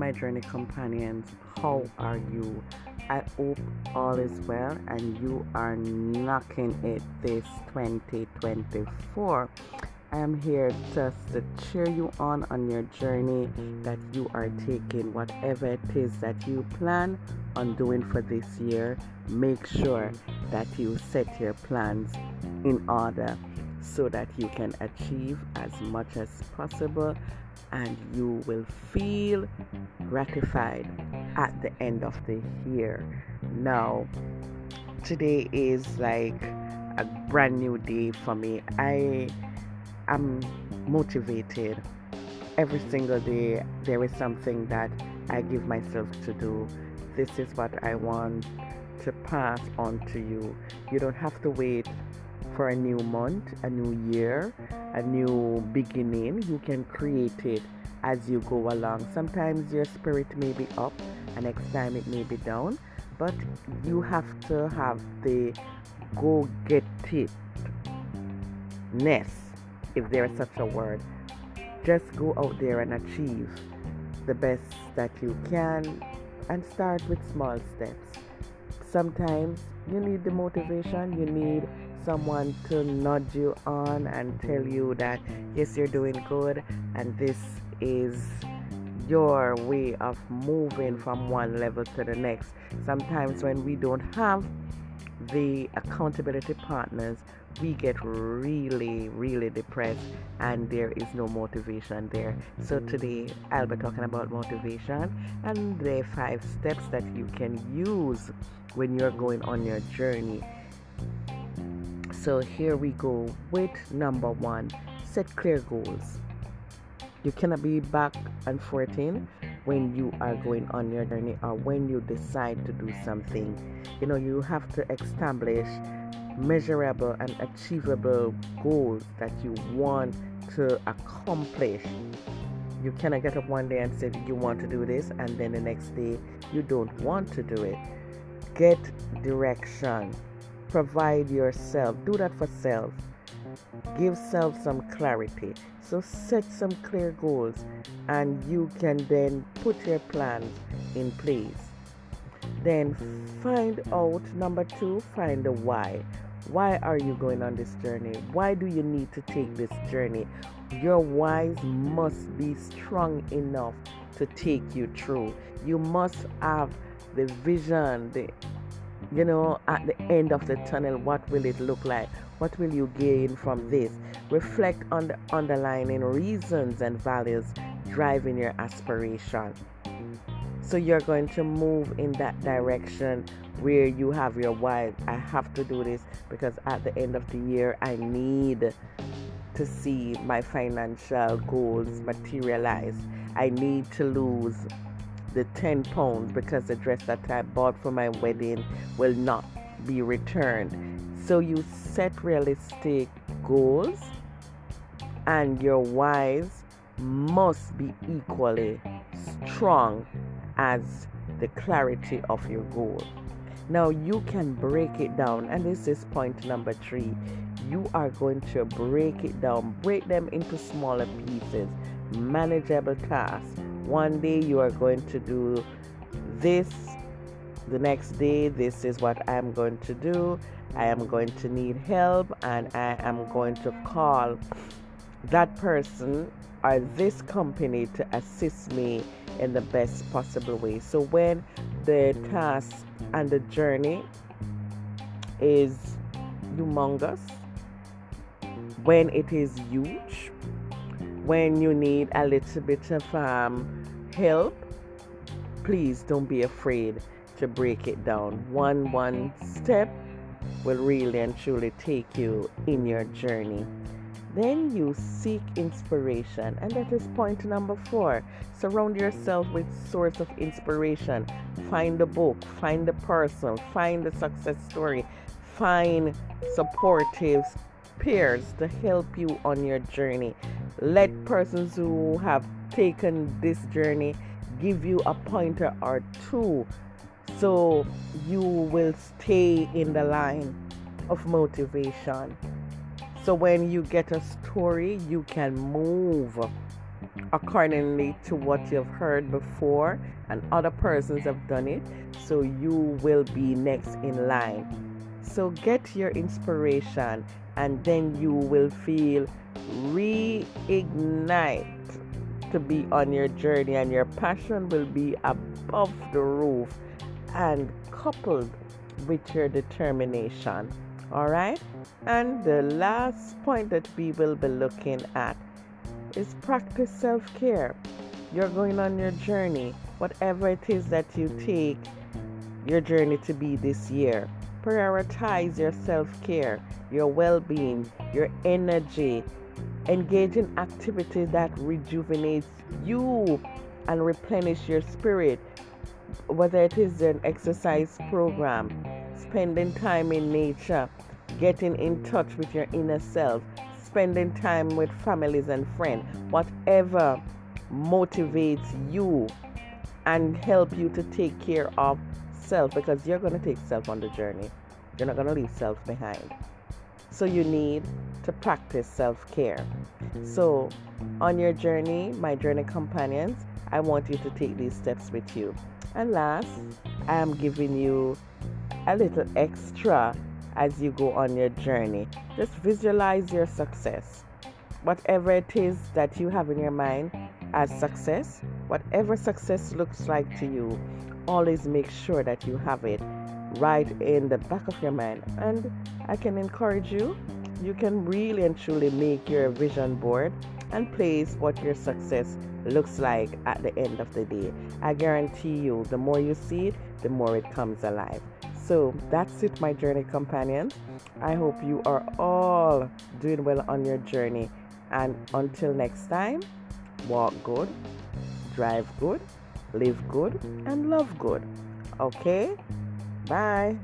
my journey companions. How are you? I hope all is well and you are knocking it this 2024. I am here just to cheer you on on your journey that you are taking, whatever it is that you plan on doing for this year. Make sure that you set your plans in order so that you can achieve as much as possible and you will feel gratified at the end of the year. Now, today is like a brand new day for me. I am motivated. Every single day, there is something that I give myself to do. This is what I want to pass on to you. You don't have to wait for a new month, a new year, a new beginning. You can create it as you go along. Sometimes your spirit may be up, and next time it may be down, but you have to have the go get it ness, if there is such a word. Just go out there and achieve the best that you can and start with small steps. Sometimes you need the motivation, you need someone to nudge you on and tell you that yes, you're doing good and this is your way of moving from one level to the next. Sometimes, when we don't have the accountability partners, we get really, really depressed and there is no motivation there. So, mm. today I'll be talking about motivation and the five steps that you can use when you're going on your journey. So, here we go with number one set clear goals. You cannot be back and forth in when you are going on your journey or when you decide to do something. You know, you have to establish measurable and achievable goals that you want to accomplish. You cannot get up one day and say you want to do this, and then the next day you don't want to do it. Get direction. Provide yourself. Do that for self. Give self some clarity. So set some clear goals and you can then put your plans in place. Then find out number two, find the why. Why are you going on this journey? Why do you need to take this journey? Your whys must be strong enough to take you through. You must have the vision, the you know, at the end of the tunnel, what will it look like? What will you gain from this? Reflect on the underlying reasons and values driving your aspiration. So you're going to move in that direction where you have your why. I have to do this because at the end of the year, I need to see my financial goals materialize. I need to lose the 10 pounds because the dress that I bought for my wedding will not be returned. So you set realistic goals and your whys must be equally strong as the clarity of your goal. Now you can break it down, and this is point number three. You are going to break it down, break them into smaller pieces, manageable tasks one day you are going to do this the next day this is what i'm going to do. I am going to need help and i am going to call that person or this company to assist me in the best possible way. So when the task and the journey is humongous when it is huge when you need a little bit of um, help, please don't be afraid to break it down. One one step will really and truly take you in your journey. Then you seek inspiration, and that is point number four. Surround yourself with source of inspiration. Find a book, find a person, find a success story, find supportive peers to help you on your journey. Let persons who have taken this journey give you a pointer or two so you will stay in the line of motivation. So when you get a story, you can move accordingly to what you've heard before and other persons have done it so you will be next in line so get your inspiration and then you will feel reignite to be on your journey and your passion will be above the roof and coupled with your determination all right and the last point that we will be looking at is practice self care. You're going on your journey, whatever it is that you take your journey to be this year. Prioritize your self care, your well being, your energy. Engage in activities that rejuvenates you and replenish your spirit. Whether it is an exercise program, spending time in nature, getting in touch with your inner self, spending time with families and friends, whatever motivates you and help you to take care of self because you're going to take self on the journey. You're not going to leave self behind. So you need to practice self-care. So on your journey, my journey companions, I want you to take these steps with you. And last, I am giving you a little extra as you go on your journey. Just visualize your success. Whatever it is that you have in your mind as success, whatever success looks like to you, always make sure that you have it right in the back of your mind. And I can encourage you, you can really and truly make your vision board and place what your success looks like at the end of the day. I guarantee you, the more you see it, the more it comes alive. So that's it, my journey companions. I hope you are all doing well on your journey. And until next time, walk good, drive good, live good, and love good. Okay? Bye.